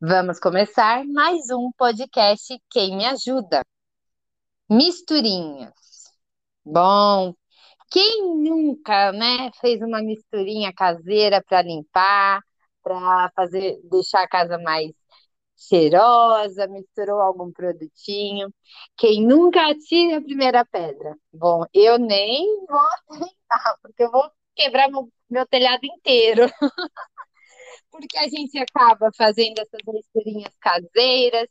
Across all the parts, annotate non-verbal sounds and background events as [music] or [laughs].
Vamos começar mais um podcast Quem Me Ajuda? Misturinhas. Bom, quem nunca, né, fez uma misturinha caseira para limpar, para fazer, deixar a casa mais cheirosa, misturou algum produtinho. Quem nunca atira a primeira pedra? Bom, eu nem vou [laughs] tentar, porque eu vou quebrar meu, meu telhado inteiro. [laughs] porque a gente acaba fazendo essas misturinhas caseiras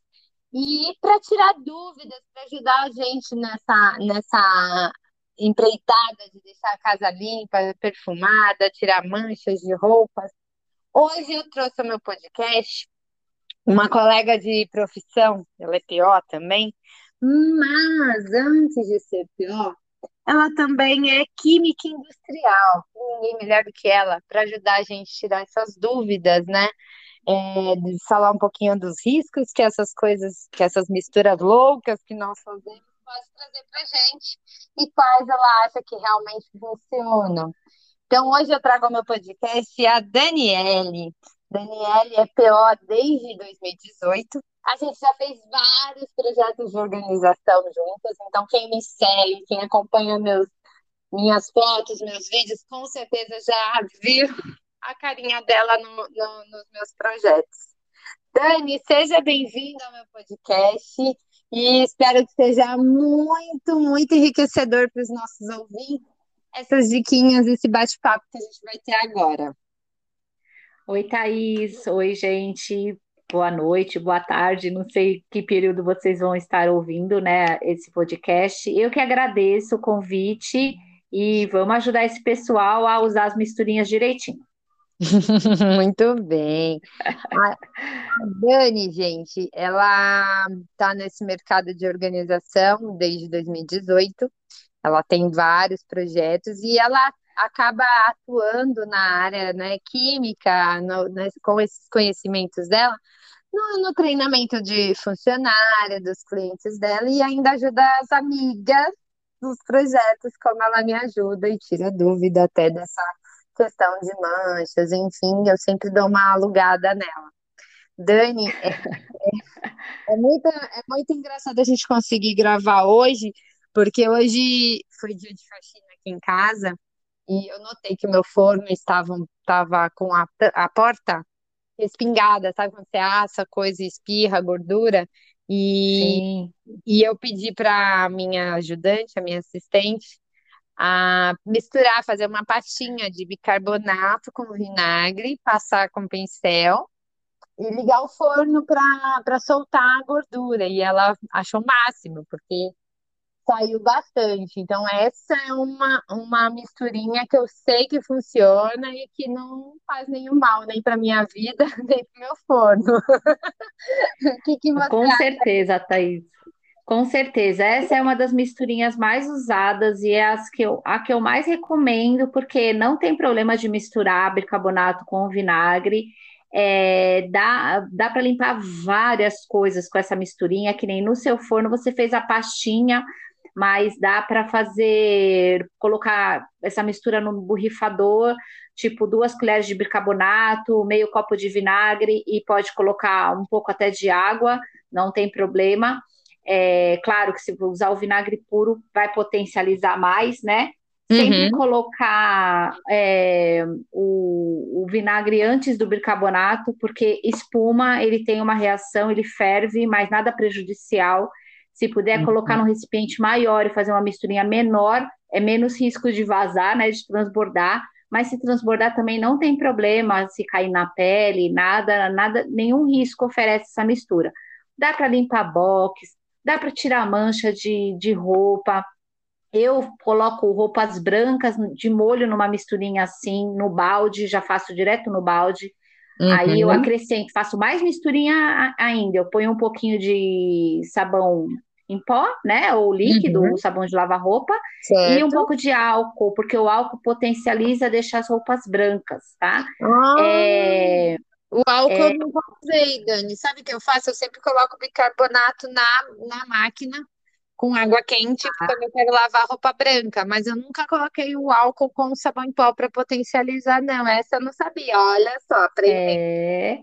e para tirar dúvidas, para ajudar a gente nessa, nessa empreitada de deixar a casa limpa, perfumada, tirar manchas de roupas. Hoje eu trouxe ao meu podcast uma colega de profissão, ela é PO também, mas antes de ser PO, ela também é química industrial. Ninguém melhor do que ela para ajudar a gente a tirar essas dúvidas, né? É, de falar um pouquinho dos riscos que essas coisas, que essas misturas loucas que nós fazemos pode trazer para gente e quais ela acha que realmente funcionam. Então, hoje eu trago ao meu podcast a Daniele. Daniele é PO desde 2018 a gente já fez vários projetos de organização juntas, então quem me segue, quem acompanha meus, minhas fotos, meus vídeos, com certeza já viu a carinha dela no, no, nos meus projetos. Dani, seja bem-vinda ao meu podcast e espero que seja muito, muito enriquecedor para os nossos ouvintes essas diquinhas, esse bate-papo que a gente vai ter agora. Oi, Thaís. Oi, gente boa noite, boa tarde, não sei que período vocês vão estar ouvindo, né, esse podcast. Eu que agradeço o convite e vamos ajudar esse pessoal a usar as misturinhas direitinho. [laughs] Muito bem. A Dani, gente, ela está nesse mercado de organização desde 2018. Ela tem vários projetos e ela acaba atuando na área né, química, no, com esses conhecimentos dela, no, no, treinamento de funcionária, dos clientes dela, e ainda ajuda as amigas dos projetos, como ela me ajuda e tira dúvida até dessa questão de manchas, enfim, eu sempre dou uma alugada nela. Dani, é, é, [laughs] é, muito, é muito engraçado a gente conseguir gravar hoje, porque hoje foi dia de faxina aqui em casa, e eu notei que o meu forno estava, estava com a, a porta respingada, sabe quando você assa coisa e espirra gordura? E, e eu pedi para minha ajudante, a minha assistente, a misturar, fazer uma pastinha de bicarbonato com vinagre, passar com pincel e ligar o forno para soltar a gordura. E ela achou o máximo, porque saiu bastante. Então, essa é uma, uma misturinha que eu sei que funciona e que não faz nenhum mal, nem para minha vida, [laughs] nem para o meu forno. [laughs] que que Com acha? certeza, Thaís. Com certeza, essa é uma das misturinhas mais usadas e é as que eu, a que eu mais recomendo, porque não tem problema de misturar bicarbonato com vinagre. É, dá dá para limpar várias coisas com essa misturinha, que nem no seu forno você fez a pastinha, mas dá para fazer, colocar essa mistura no borrifador, tipo duas colheres de bicarbonato, meio copo de vinagre e pode colocar um pouco até de água, não tem problema. É, claro que se usar o vinagre puro vai potencializar mais, né? Sempre uhum. colocar é, o, o, vinagre antes do bicarbonato, porque espuma, ele tem uma reação, ele ferve, mas nada prejudicial. Se puder uhum. colocar num recipiente maior e fazer uma misturinha menor, é menos risco de vazar, né, de transbordar. Mas se transbordar também não tem problema, se cair na pele, nada, nada, nenhum risco oferece essa mistura. Dá para limpar box, dá para tirar mancha de, de roupa. Eu coloco roupas brancas de molho numa misturinha assim, no balde, já faço direto no balde. Uhum. Aí eu acrescento, faço mais misturinha ainda. Eu ponho um pouquinho de sabão em pó, né? Ou líquido, uhum. sabão de lavar roupa, certo. e um pouco de álcool, porque o álcool potencializa deixar as roupas brancas, tá? Ah, é... O álcool é... eu nunca usei, Dani. Sabe o que eu faço? Eu sempre coloco bicarbonato na, na máquina com água quente, ah. quando eu quero lavar roupa branca, mas eu nunca coloquei o álcool com sabão em pó para potencializar, não. Essa eu não sabia. Olha só, aprendi. É.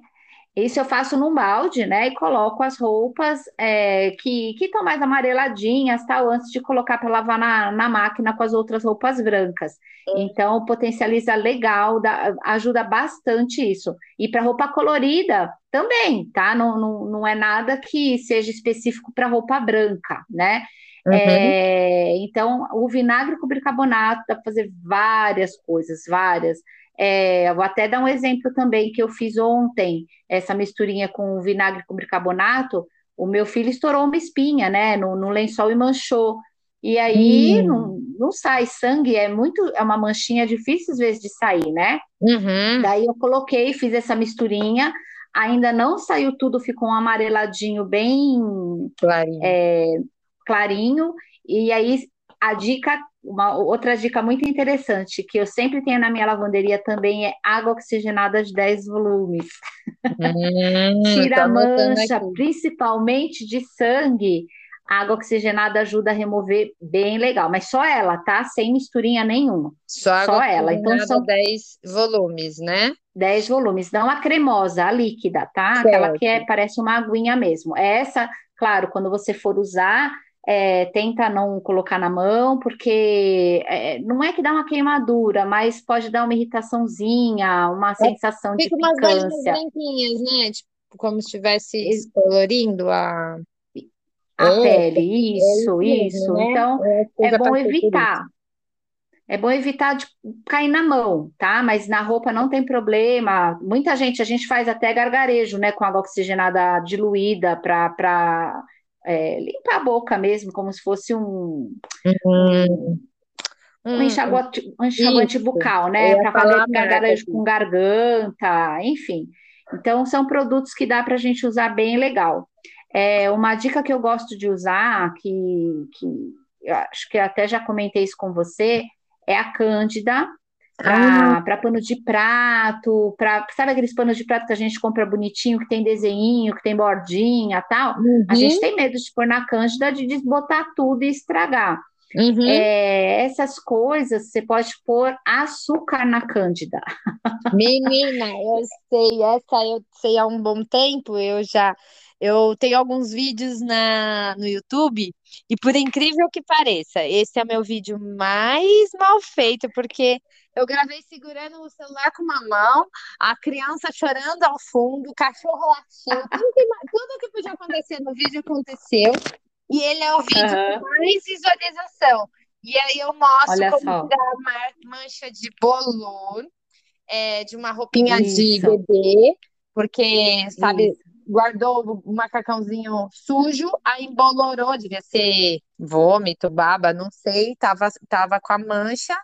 Isso eu faço num balde, né? E coloco as roupas é, que estão mais amareladinhas, tal, antes de colocar para lavar na, na máquina com as outras roupas brancas. Então, potencializa legal, dá, ajuda bastante isso. E para roupa colorida também, tá? Não, não, não é nada que seja específico para roupa branca, né? Uhum. É, então, o vinagre com bicarbonato dá para fazer várias coisas, várias. É, vou até dar um exemplo também que eu fiz ontem, essa misturinha com vinagre com bicarbonato. O meu filho estourou uma espinha, né, no, no lençol e manchou. E aí hum. não, não sai sangue, é muito, é uma manchinha difícil às vezes de sair, né? Uhum. Daí eu coloquei, fiz essa misturinha, ainda não saiu tudo, ficou um amareladinho bem clarinho. É, clarinho. E aí a dica uma outra dica muito interessante que eu sempre tenho na minha lavanderia também é água oxigenada de 10 volumes. Hum, [laughs] Tira a mancha, aqui. principalmente de sangue. A água oxigenada ajuda a remover bem legal, mas só ela, tá? Sem misturinha nenhuma. Só, água só ela. Então são 10 volumes, né? 10 volumes, não a cremosa, a líquida, tá? Certo. Aquela que é, parece uma aguinha mesmo. Essa, claro, quando você for usar, é, tenta não colocar na mão, porque é, não é que dá uma queimadura, mas pode dar uma irritaçãozinha, uma é, sensação de picância. umas branquinhas, né? Tipo, como se estivesse descolorindo a... A é, pele, isso, isso. Né? Então, é, é bom evitar. É bom evitar de cair na mão, tá? Mas na roupa não tem problema. Muita gente, a gente faz até gargarejo, né? Com água oxigenada diluída para é, limpar a boca mesmo, como se fosse um, uhum. um, um enxaguante, um enxaguante bucal, né? Para fazer garganta, com garganta, enfim. Então, são produtos que dá para a gente usar bem legal. É, uma dica que eu gosto de usar, que, que acho que até já comentei isso com você, é a Cândida, para ah. pano de prato, para sabe aqueles panos de prato que a gente compra bonitinho, que tem desenho, que tem bordinha tal? Uhum. A gente uhum. tem medo de pôr na cândida de desbotar tudo e estragar. Uhum. É, essas coisas você pode pôr açúcar na cândida. [laughs] Menina, eu sei, essa eu sei há um bom tempo, eu já eu tenho alguns vídeos na, no YouTube e por incrível que pareça, esse é meu vídeo mais mal feito porque eu gravei segurando o celular com uma mão, a criança chorando ao fundo, o cachorro latindo, tudo que, tudo que podia acontecer no vídeo aconteceu. E ele é o vídeo uhum. com mais visualização. E aí eu mostro Olha como só. tirar a mancha de bolor é, de uma roupinha Isso. de bebê, porque, sabe, Isso. Guardou o macacãozinho sujo, aí embolorou, devia ser vômito, baba, não sei, tava, tava com a mancha,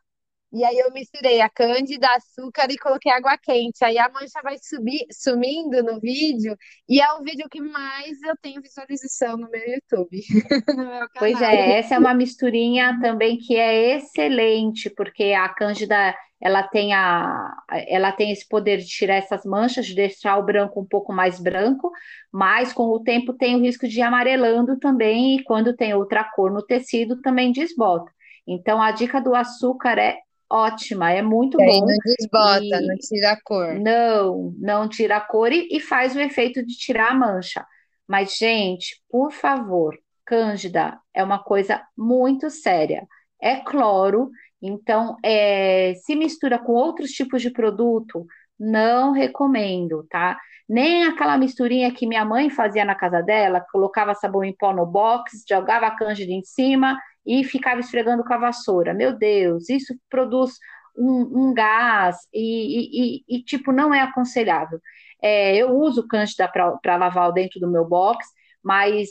e aí eu misturei a cândida, açúcar e coloquei água quente. Aí a mancha vai subir, sumindo no vídeo. E é o vídeo que mais eu tenho visualização no meu YouTube. [laughs] no meu pois é, essa é uma misturinha também que é excelente, porque a cândida ela tem, a, ela tem esse poder de tirar essas manchas, de deixar o branco um pouco mais branco, mas com o tempo tem o risco de ir amarelando também, e quando tem outra cor no tecido, também desbota. Então, a dica do açúcar é ótima, é muito bom. Não desbota, e... não tira a cor. Não, não tira a cor e, e faz o efeito de tirar a mancha. Mas, gente, por favor, Cândida é uma coisa muito séria. É cloro, então é, se mistura com outros tipos de produto, não recomendo, tá? Nem aquela misturinha que minha mãe fazia na casa dela, colocava sabão em pó no box, jogava a cândida em cima e ficava esfregando com a vassoura. Meu Deus, isso produz um, um gás e, e, e, tipo, não é aconselhável. É, eu uso Cândida para lavar dentro do meu box, mas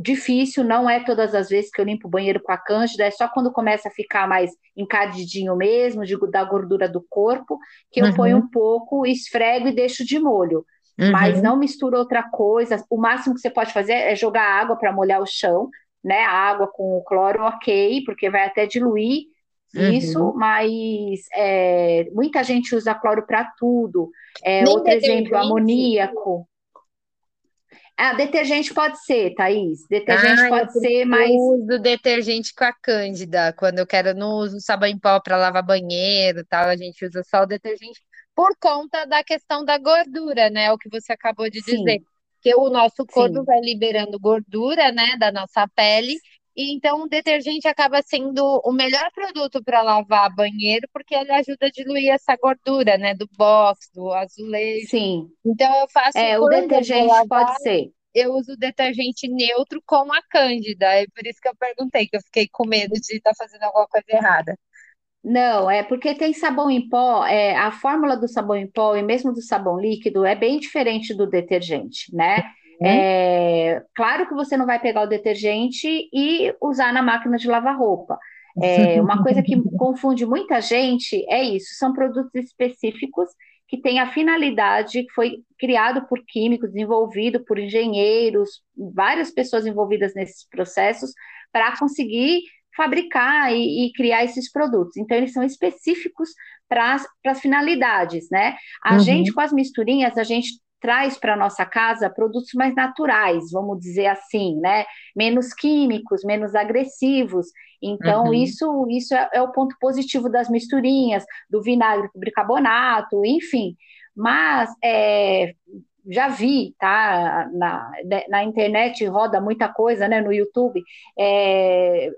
difícil, não é todas as vezes que eu limpo o banheiro com a Cândida, é só quando começa a ficar mais encardidinho mesmo, de, da gordura do corpo, que eu uhum. ponho um pouco, esfrego e deixo de molho. Uhum. Mas não mistura outra coisa. O máximo que você pode fazer é jogar água para molhar o chão, né? A água com o cloro, ok, porque vai até diluir uhum. isso, mas é, muita gente usa cloro para tudo. É, outro exemplo, amoníaco. Ah, detergente pode ser, Thaís. Detergente ah, pode ser, mas. Eu uso detergente com a Cândida. Quando eu quero, não uso sabão em pó para lavar banheiro tal. A gente usa só o detergente. por conta da questão da gordura, né? O que você acabou de dizer. Sim. Que o nosso corpo Sim. vai liberando gordura, né, da nossa pele, e então o detergente acaba sendo o melhor produto para lavar banheiro, porque ele ajuda a diluir essa gordura, né, do box, do azulejo. Sim. Então eu faço. É, o detergente lavar, pode ser. Eu uso detergente neutro com a Cândida, é por isso que eu perguntei, que eu fiquei com medo de estar tá fazendo alguma coisa errada. Não, é porque tem sabão em pó, é, a fórmula do sabão em pó e mesmo do sabão líquido é bem diferente do detergente, né? Uhum. É, claro que você não vai pegar o detergente e usar na máquina de lavar roupa. É, uma coisa que [laughs] confunde muita gente é isso: são produtos específicos que têm a finalidade, que foi criado por químicos, desenvolvido por engenheiros, várias pessoas envolvidas nesses processos, para conseguir fabricar e, e, criar esses produtos. Então, eles são específicos para as finalidades, né? A uhum. gente, com as misturinhas, a gente traz para a nossa casa produtos mais naturais, vamos dizer assim, né? Menos químicos, menos agressivos. Então, uhum. isso, isso é, é, o ponto positivo das misturinhas, do vinagre com bicarbonato, enfim. Mas é, já vi, tá? Na, na internet roda muita coisa, né? No YouTube, é,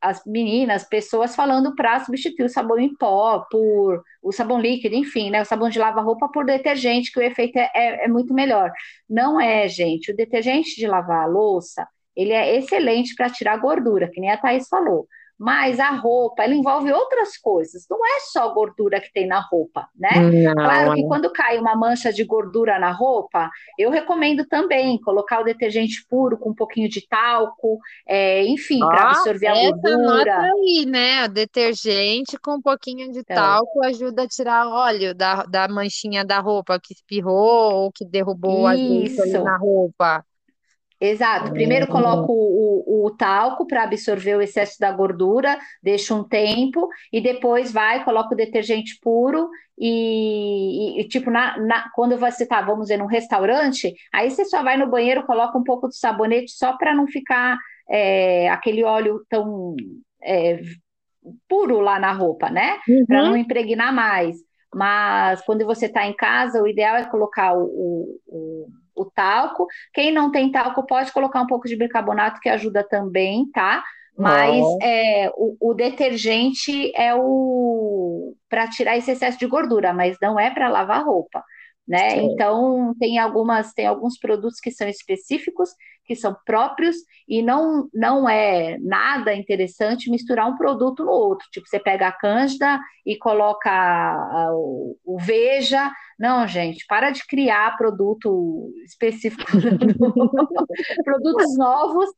as meninas, pessoas falando para substituir o sabão em pó por o sabão líquido, enfim, né? O sabão de lavar roupa por detergente, que o efeito é, é, é muito melhor. Não é, gente. O detergente de lavar a louça, ele é excelente para tirar gordura, que nem a Thaís falou. Mas a roupa, ela envolve outras coisas. Não é só gordura que tem na roupa, né? Não, claro que quando cai uma mancha de gordura na roupa, eu recomendo também colocar o detergente puro com um pouquinho de talco, é, enfim, para absorver a gordura. Aí, né? O detergente com um pouquinho de é. talco ajuda a tirar óleo da, da manchinha da roupa que espirrou ou que derrubou a na roupa. Exato. Primeiro uhum. coloco o, o talco para absorver o excesso da gordura, deixo um tempo e depois vai, coloco o detergente puro e, e, tipo, na, na, quando você tá, vamos dizer, num restaurante, aí você só vai no banheiro, coloca um pouco de sabonete só para não ficar é, aquele óleo tão é, puro lá na roupa, né? Uhum. Para não impregnar mais. Mas quando você está em casa, o ideal é colocar o, o o talco. Quem não tem talco pode colocar um pouco de bicarbonato que ajuda também, tá? Mas é, o, o, detergente é o para tirar esse excesso de gordura, mas não é para lavar roupa né? Sim. Então tem algumas tem alguns produtos que são específicos, que são próprios e não não é nada interessante misturar um produto no outro. Tipo, você pega a Cândida e coloca a, o, o, Veja. Não, gente, para de criar produto específico, [laughs] [laughs] produtos novos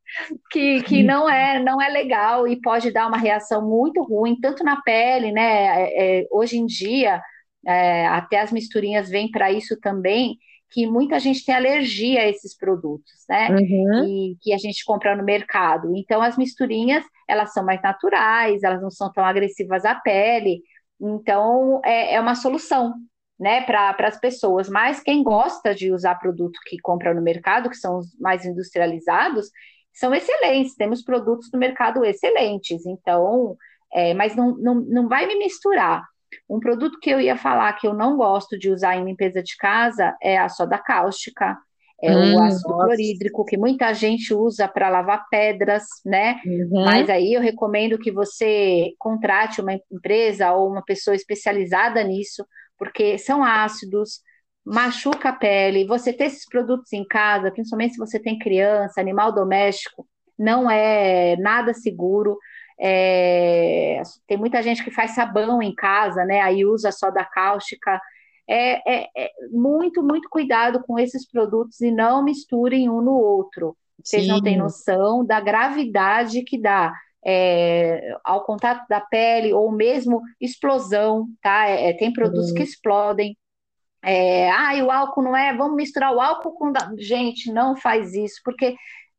que, que não é não é legal e pode dar uma reação muito ruim, tanto na pele, né? É, é, hoje em dia é, até as misturinhas vêm para isso também, que muita gente tem alergia a esses produtos, né? Uhum. E que a gente compra no mercado. Então, as misturinhas, elas são mais naturais, elas não são tão agressivas à pele. Então, é, é uma solução, né, para as pessoas. Mas quem gosta de usar produto que compra no mercado, que são os mais industrializados, são excelentes. Temos produtos no mercado excelentes. Então, é, mas não, não, não vai me misturar um produto que eu ia falar que eu não gosto de usar em limpeza de casa é a soda cáustica, é hum, o ácido nossa. clorídrico, que muita gente usa para lavar pedras, né? Uhum. Mas aí eu recomendo que você contrate uma empresa ou uma pessoa especializada nisso, porque são ácidos, machuca a pele. Você ter esses produtos em casa, principalmente se você tem criança, animal doméstico, não é nada seguro. É, tem muita gente que faz sabão em casa, né? Aí usa soda cáustica. É, é, é, muito, muito cuidado com esses produtos e não misturem um no outro. Vocês Sim. não têm noção da gravidade que dá. É, ao contato da pele ou mesmo explosão, tá? É, é tem produtos uhum. que explodem. É, ah, e o álcool não é? Vamos misturar o álcool com. Gente, não faz isso, porque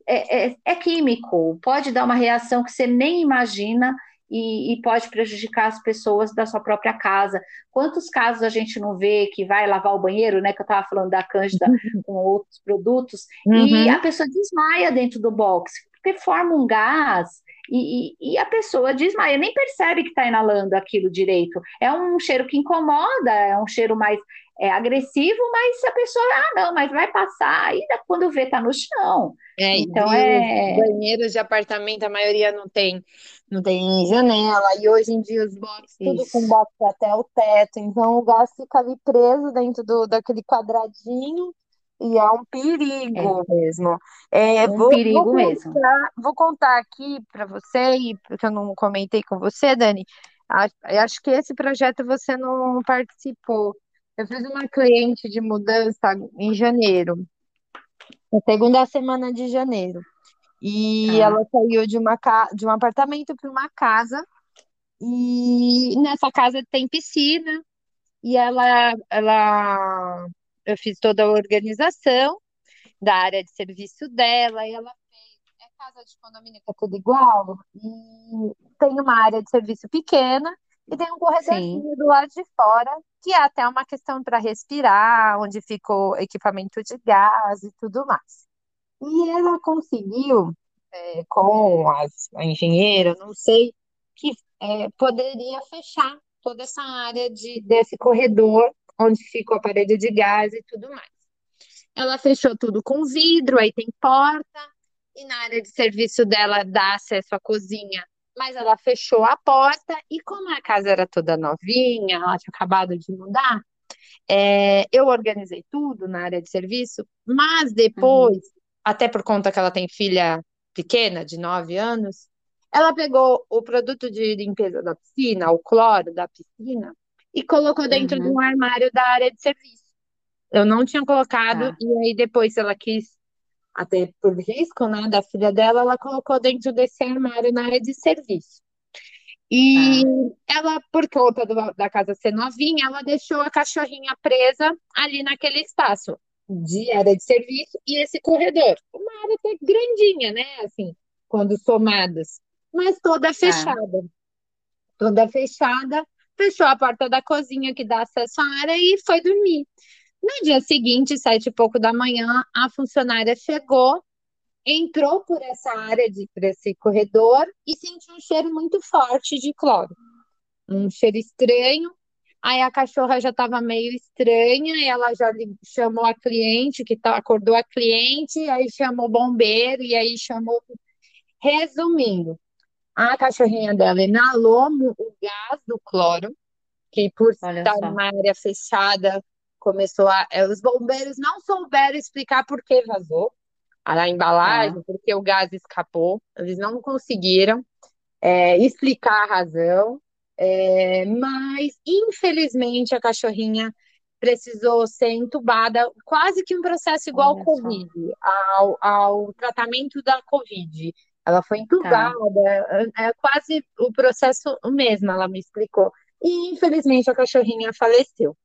é, é, é, químico, pode dar uma reação que você nem imagina e, e, pode prejudicar as pessoas da sua própria casa. Quantos casos a gente não vê que vai lavar o banheiro, né? Que eu estava falando da Cândida uhum. com outros produtos, uhum. e a pessoa desmaia dentro do box. porque forma um gás e, e, e a pessoa desmaia, nem percebe que está inalando aquilo direito. É um cheiro que incomoda, é um cheiro mais é, agressivo, mas a pessoa, ah, não, mas vai passar, ainda quando vê, tá no chão. É, então é. Banheiros de apartamento, a maioria não tem, não tem janela, e hoje em dia os boxes, tudo com box até o teto, então o gás fica ali preso dentro do, daquele quadradinho. E é um perigo é. mesmo. É, um vou, perigo vou mesmo. Contar, vou contar aqui para você, porque eu não comentei com você, Dani. Acho que esse projeto você não participou. Eu fiz uma cliente de mudança em janeiro, na segunda semana de janeiro. E Tá. ela saiu de uma de um apartamento para uma casa. E nessa casa tem piscina. E ela, ela, eu fiz toda a organização da área de serviço dela. E ela fez, é casa de condomínio que é tudo igual. E tem uma área de serviço pequena e tem um corredorzinho do lado de fora, que é até uma questão para respirar, onde ficou equipamento de gás e tudo mais. E ela conseguiu, é, com as, a engenheira, não sei, que é, poderia fechar toda essa área de, desse corredor, onde ficou a parede de gás e tudo mais. Ela fechou tudo com vidro, aí tem porta, e na área de serviço dela dá acesso à cozinha mas ela fechou a porta e como a casa era toda novinha, ela tinha acabado de mudar, é, eu organizei tudo na área de serviço, mas depois, uhum. até por conta que ela tem filha pequena, de 9 anos, ela pegou o produto de limpeza da piscina, o cloro da piscina, e colocou dentro uhum. de um armário da área de serviço. Eu não tinha colocado, ah. e aí depois ela quis até por risco, né, da filha dela, ela colocou dentro desse armário na área de serviço. E ah. ela, por conta do, da casa ser novinha, ela deixou a cachorrinha presa ali naquele espaço de área de serviço e esse corredor. Uma área até grandinha, né, assim, quando somadas, mas toda tá. fechada. Ah. Toda fechada, fechou a porta da cozinha que dá acesso à área e foi dormir. No dia seguinte, sete e pouco da manhã, a funcionária chegou, entrou por essa área, de, por esse corredor, e sentiu um cheiro muito forte de cloro. Um cheiro estranho. Aí a cachorra já estava meio estranha, e ela já chamou a cliente, que tá, acordou a cliente, aí chamou o bombeiro, e aí chamou. Resumindo, a cachorrinha dela inalou o gás do cloro, que por Olha estar só. numa área fechada começou a. É, os bombeiros não souberam explicar por que vazou a embalagem, é. porque o gás escapou. Eles não conseguiram é, explicar a razão, é, mas infelizmente a cachorrinha precisou ser entubada, quase que um processo igual ao Covid, ao, ao, tratamento da Covid. Ela foi tá. entubada, tá. é quase o processo mesmo, ela me explicou. E infelizmente a cachorrinha faleceu.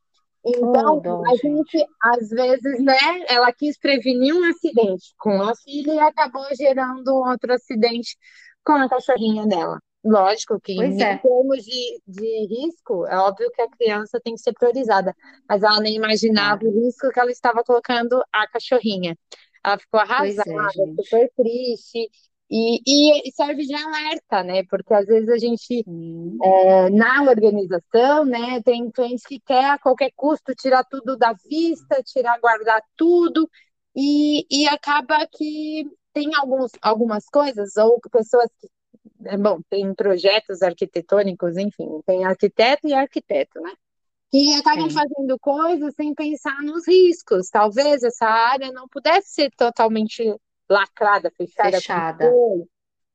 Então, oh, a gente, às vezes, né, ela quis prevenir um acidente com a filha e acabou gerando outro acidente com a cachorrinha dela. Lógico que, pois em é. termos de, de risco, é óbvio que a criança tem que ser priorizada, mas ela nem imaginava é. o risco que ela estava colocando a cachorrinha. Ela ficou é, arrasada, é, super triste, e, e, serve de alerta, né? Porque às vezes a gente, é, na organização, né, tem clientes que quer a qualquer custo tirar tudo da vista, tirar, guardar tudo, e, e acaba que tem alguns, algumas coisas, ou pessoas que, é, bom, tem projetos arquitetônicos, enfim, tem arquiteto e arquiteto, né? Que acabam Sim. fazendo coisas sem pensar nos riscos. Talvez essa área não pudesse ser totalmente lacrada, fechada. fechada.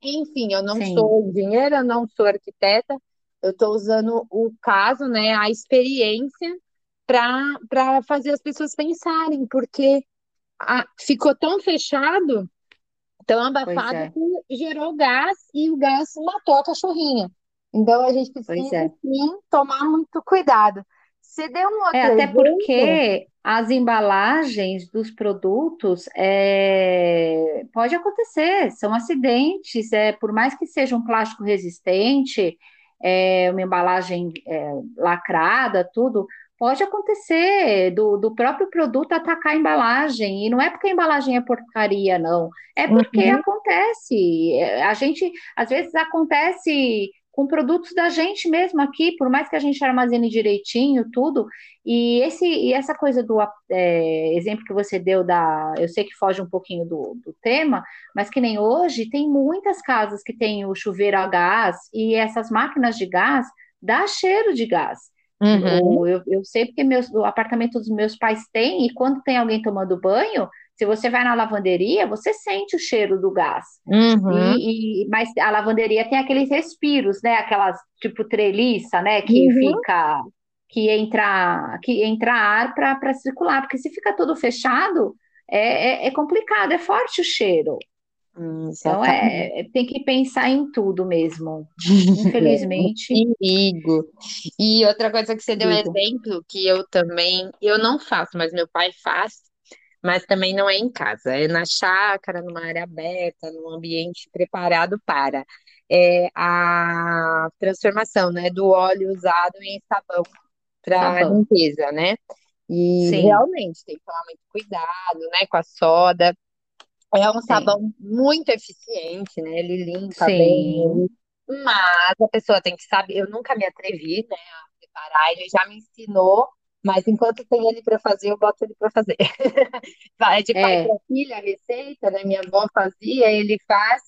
Enfim, eu não Sim. sou engenheira, não sou arquiteta, eu estou usando o caso, né, a experiência para fazer as pessoas pensarem, porque a, ficou tão fechado, tão abafado, é. que gerou gás e o gás matou a cachorrinha. Então a gente precisa é. sim tomar muito cuidado. Você deu um outro é, até exemplo? porque as embalagens dos produtos é, pode acontecer, são acidentes, é, por mais que seja um plástico resistente, é, uma embalagem é, lacrada, tudo, Pode acontecer do, do próprio produto atacar a embalagem, e não é porque a embalagem é porcaria, não, é porque uhum. acontece. A gente, às vezes, acontece com produtos da gente mesmo aqui, por mais que a gente armazene direitinho, tudo. E, esse, e essa coisa do é, exemplo que você deu da. Eu sei que foge um pouquinho do, do tema, mas que nem hoje, tem muitas casas que tem o chuveiro a gás e essas máquinas de gás dá cheiro de gás. Uhum. Eu, eu, sei porque meus, o apartamento dos meus pais tem, e quando tem alguém tomando banho, se você vai na lavanderia, você sente o cheiro do gás. Uhum. E, e, mas a lavanderia tem aqueles respiros, né? Aquelas tipo treliça, né? Que uhum. fica que entra que entra ar para circular, porque se fica tudo fechado, é, é, é complicado, é forte o cheiro. Hum, então é, tem que pensar em tudo mesmo. [laughs] Infelizmente. Perigo. E outra coisa que você deu exemplo, que eu também, eu não faço, mas meu pai faz, mas também não é em casa, é na chácara, numa área aberta, num ambiente preparado para. É a transformação, né, do óleo usado em sabão para limpeza, né? E Sim. realmente tem que tomar muito cuidado, né, com a soda. É um sabão Sim. muito eficiente, né? Ele limpa Sim. bem. Mas a pessoa tem que saber. Eu nunca me atrevi, né, a preparar. Ele já me ensinou, mas enquanto tem ele para fazer, eu boto ele para fazer. [laughs] Vai de pai é. para filha a receita, né? Minha avó fazia, ele faz.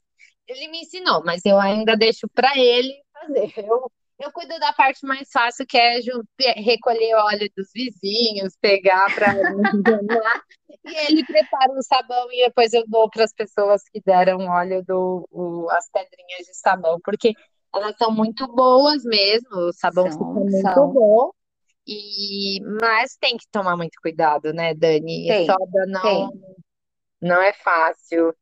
Ele me ensinou, mas eu ainda deixo para ele fazer. [laughs] Eu eu cuido da parte mais fácil, que é recolher óleo dos vizinhos, pegar para [laughs] e ele prepara o sabão e depois eu dou para as pessoas que deram óleo do o, as pedrinhas de sabão, porque elas são muito boas mesmo, o sabão são, fica muito são. bom. E mas tem que tomar muito cuidado, né, Dani? Tem, Soda não tem. não é fácil.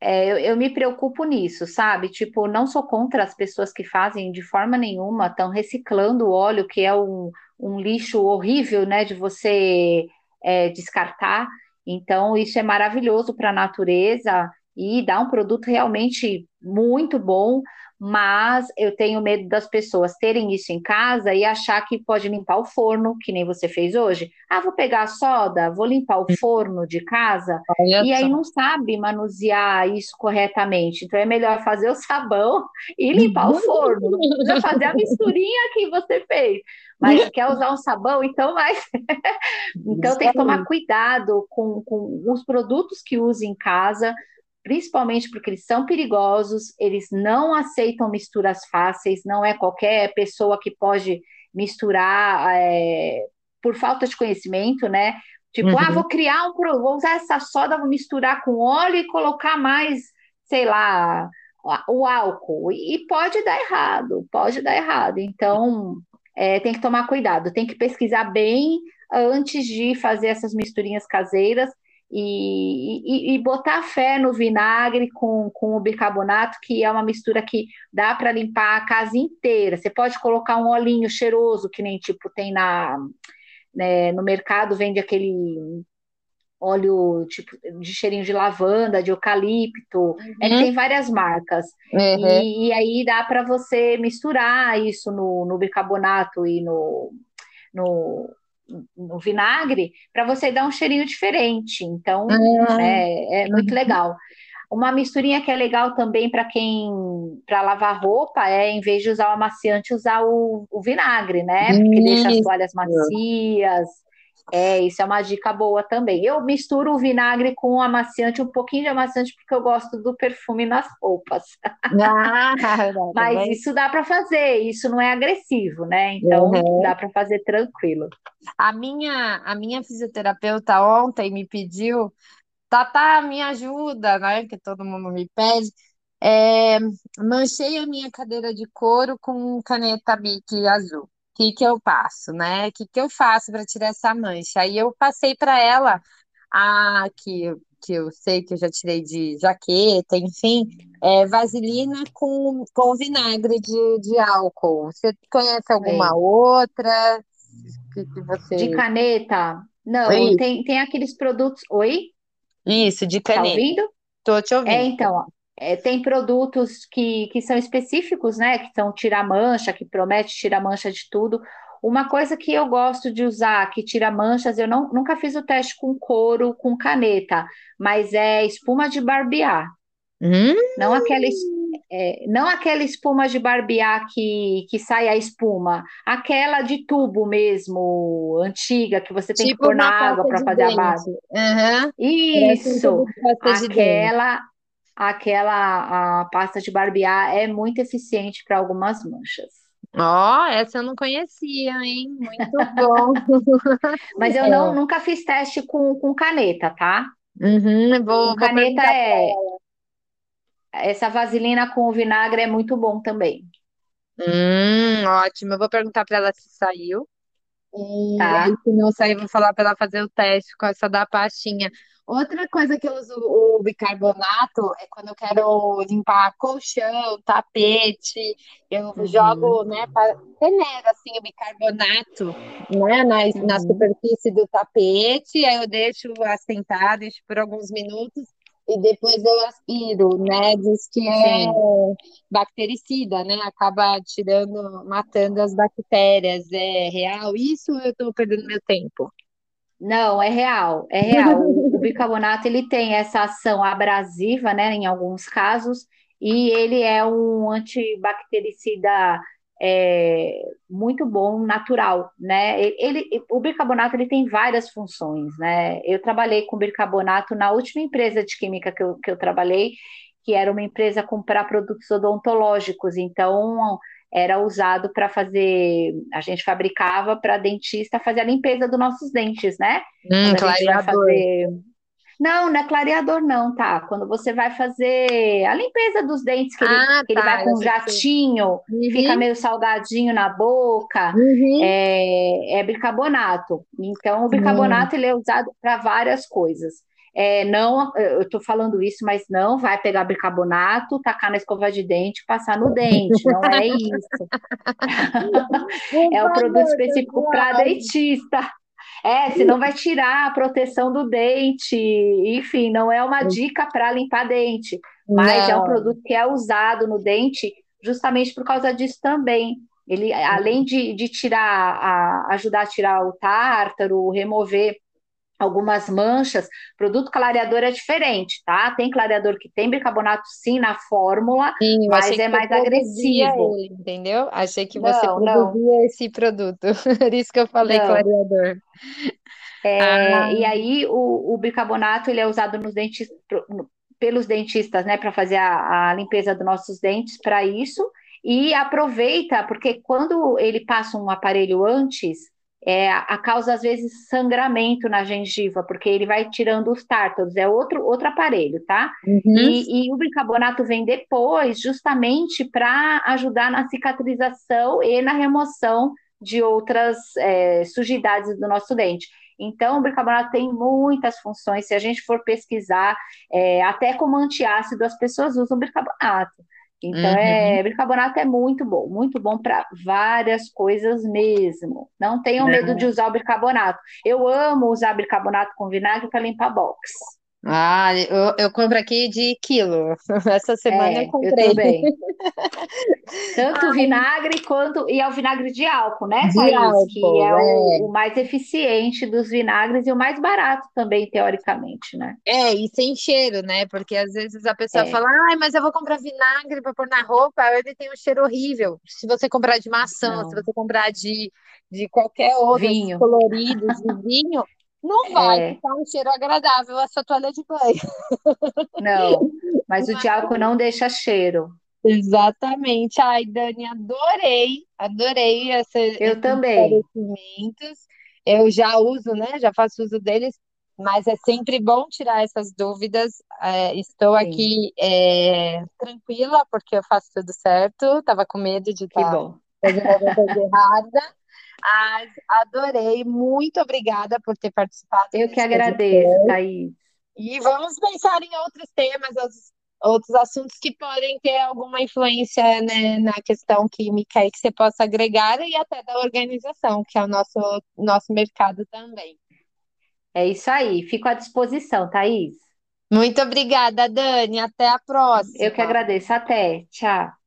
É, eu, eu, me preocupo nisso, sabe? Tipo, não sou contra as pessoas que fazem de forma nenhuma, estão reciclando o óleo, que é um, um lixo horrível, né, de você é, descartar. Então, isso é maravilhoso para a natureza e dá um produto realmente muito bom mas eu tenho medo das pessoas terem isso em casa e achar que pode limpar o forno, que nem você fez hoje. Ah, vou pegar a soda, vou limpar o forno de casa, Olha e aí não sabe manusear isso corretamente. Então é melhor fazer o sabão e limpar o forno. Não precisa fazer a misturinha que você fez. Mas quer usar um sabão, então vai. [laughs] então tem que tomar cuidado com, com os produtos que usa em casa principalmente porque eles são perigosos, eles não aceitam misturas fáceis, não é qualquer pessoa que pode misturar é, por falta de conhecimento, né? Tipo, ah, uhum. ah, vou criar um, vou usar essa soda, vou misturar com óleo e colocar mais, sei lá, o álcool. E pode dar errado, pode dar errado. Então, é, tem que tomar cuidado, tem que pesquisar bem antes de fazer essas misturinhas caseiras e, e, e, botar fé no vinagre com, com o bicarbonato, que é uma mistura que dá para limpar a casa inteira. Você pode colocar um olhinho cheiroso, que nem tipo tem na, né, no mercado, vende aquele óleo tipo de cheirinho de lavanda, de eucalipto, uhum. é, tem várias marcas. Uhum. E, e, aí dá para você misturar isso no, no bicarbonato e no, no, no vinagre para você dar um cheirinho diferente. Então, ah. é, é, muito legal. Uma misturinha que é legal também para quem para lavar roupa é, em vez de usar o amaciante, usar o, o vinagre, né? Porque deixa as toalhas macias, é, isso é uma dica boa também. Eu misturo o vinagre com o amaciante, um pouquinho de amaciante, porque eu gosto do perfume nas roupas. [laughs] Ah, Mas isso dá para fazer, isso não é agressivo, né? Então uhum. dá para fazer tranquilo. A minha, a minha fisioterapeuta ontem me pediu, Tata, me ajuda, né? Que todo mundo me pede. É, manchei a minha cadeira de couro com caneta Bic azul que que eu passo, né? O que que eu faço para tirar essa mancha? Aí eu passei para ela a que, que eu sei que eu já tirei de jaqueta, enfim, é, vaselina com, com vinagre de, de álcool. Você conhece alguma outra? Que, que você... De caneta? Não, tem, tem aqueles produtos. Oi? Isso, de tá caneta. Tá ouvindo? Tô te ouvindo. É, então, é, tem produtos que, que são específicos, né? Que são tira-mancha, que promete tirar mancha de tudo. Uma coisa que eu gosto de usar, que tira manchas, eu não, nunca fiz o teste com couro, com caneta, mas é espuma de barbear. Hum, Não aquela, é, não aquela espuma de barbear que, que sai a espuma, aquela de tubo mesmo, antiga, que você tem que tipo pôr na água para fazer a base. dente. Aham, parece um Isso, aquela, aquela a pasta de barbear é muito eficiente para algumas manchas. Ó, essa eu não conhecia, hein? Muito [laughs] bom. Mas eu não, É. nunca fiz teste com, com caneta, tá? Uhum, Com vou, vou caneta perguntar. é essa vaselina com vinagre é muito bom também, Hum, ótimo. Eu vou perguntar para ela se saiu. E aí, tá? se não sair, eu vou falar para ela fazer o teste com essa da pastinha. Outra coisa que eu uso o bicarbonato é quando eu quero limpar colchão, tapete, eu Uhum, jogo, né, peneiro assim o bicarbonato, né, na, na uhum. superfície do tapete, aí eu deixo assentar, deixo por alguns minutos e depois eu aspiro, né? Diz que é Sim. bactericida, né? Acaba tirando, matando as bactérias. É real isso ou eu estou perdendo meu tempo? Não, é real, é real. O, o [laughs] bicarbonato ele tem essa ação abrasiva, né, em alguns casos, e ele é um antibactericida é, muito bom, natural, né? Ele, ele- o bicarbonato ele tem várias funções, né? Eu trabalhei com bicarbonato na última empresa de química que eu, que eu trabalhei, que era uma empresa comprar produtos odontológicos, então era usado para fazer, a gente fabricava para dentista fazer a limpeza dos nossos dentes, né? Hum, clareador. fazer. Não, não é clareador, não, tá? Quando você vai fazer a limpeza dos dentes, que ele, Ah, que ele vai tá. com um jatinho, fica Uhum, meio salgadinho na boca, uhum. é, é bicarbonato. Então, o bicarbonato ele é usado para várias coisas. É, não, eu estou falando isso, mas não vai pegar bicarbonato, tacar na escova de dente, passar no dente. Não é isso. [laughs] É o produto específico para dentista. É, senão vai tirar a proteção do dente. Enfim, não é uma dica para limpar dente, mas é um Não. produto que é usado no dente justamente por causa disso também. Ele, além de, de tirar, a, ajudar a tirar o tártaro, remover algumas manchas, produto clareador é diferente, tá? Tem clareador que tem bicarbonato sim na fórmula, Sim, mas é você mais agressivo. ele, entendeu? Achei que você Não, não, produzia esse produto. [laughs] Por isso que eu falei não. clareador. É, e Ah, aí o, o bicarbonato ele é usado nos dentes pelos dentistas, né, para fazer a, a limpeza dos nossos dentes para isso. E aproveita, porque quando ele passa um aparelho antes, é, a causa às vezes sangramento na gengiva, porque ele vai tirando os tártaros, é outro, outro aparelho, tá? uhum. E, e o bicarbonato vem depois, justamente para ajudar na cicatrização e na remoção de outras é, sujidades do nosso dente. Então, o bicarbonato tem muitas funções. Se a gente for pesquisar, é, até como antiácido, as pessoas usam bicarbonato. Então, Uhum. é, bicarbonato é muito bom, muito bom para várias coisas mesmo. Não tenham medo de usar o bicarbonato. Eu amo usar bicarbonato com vinagre para limpar box. Ah, eu, eu compro aqui de quilo. [laughs] Essa semana eu É, eu comprei. também. [laughs] Tanto o vinagre quanto. E é o vinagre de álcool, né, De Thaís? Que álcool, é o, é. o mais eficiente dos vinagres e o mais barato também, teoricamente, né? É, e sem cheiro, né? Porque às vezes a pessoa É, fala, ai, mas eu vou comprar vinagre para pôr na roupa, ele tem um cheiro horrível. Se você comprar de maçã, se não. você comprar de, de qualquer outro, Vinho. coloridos, de vinho, não vai É, ficar um cheiro agradável a sua toalha de banho. [laughs] não. Mas o de álcool não deixa cheiro. Exatamente. Ai, Dani, adorei, adorei essa- Eu esses também. Eu já uso, né? Já faço uso deles, mas é sempre bom tirar essas dúvidas. É, estou Sim, aqui, é, tranquila, porque eu faço tudo certo. Tava com medo de que estar bom. fazendo alguma coisa [laughs] errada. Adorei, muito obrigada por ter participado Eu que agradeço. Thaís. E vamos pensar em outros temas, outros, outros assuntos que podem ter alguma influência, né, na questão química e que você possa agregar e até da organização, que é o nosso, nosso mercado também. É isso aí. Fico à disposição, Thaís. Muito obrigada, Dani. Até a Eu que próxima. agradeço. Até. Tchau.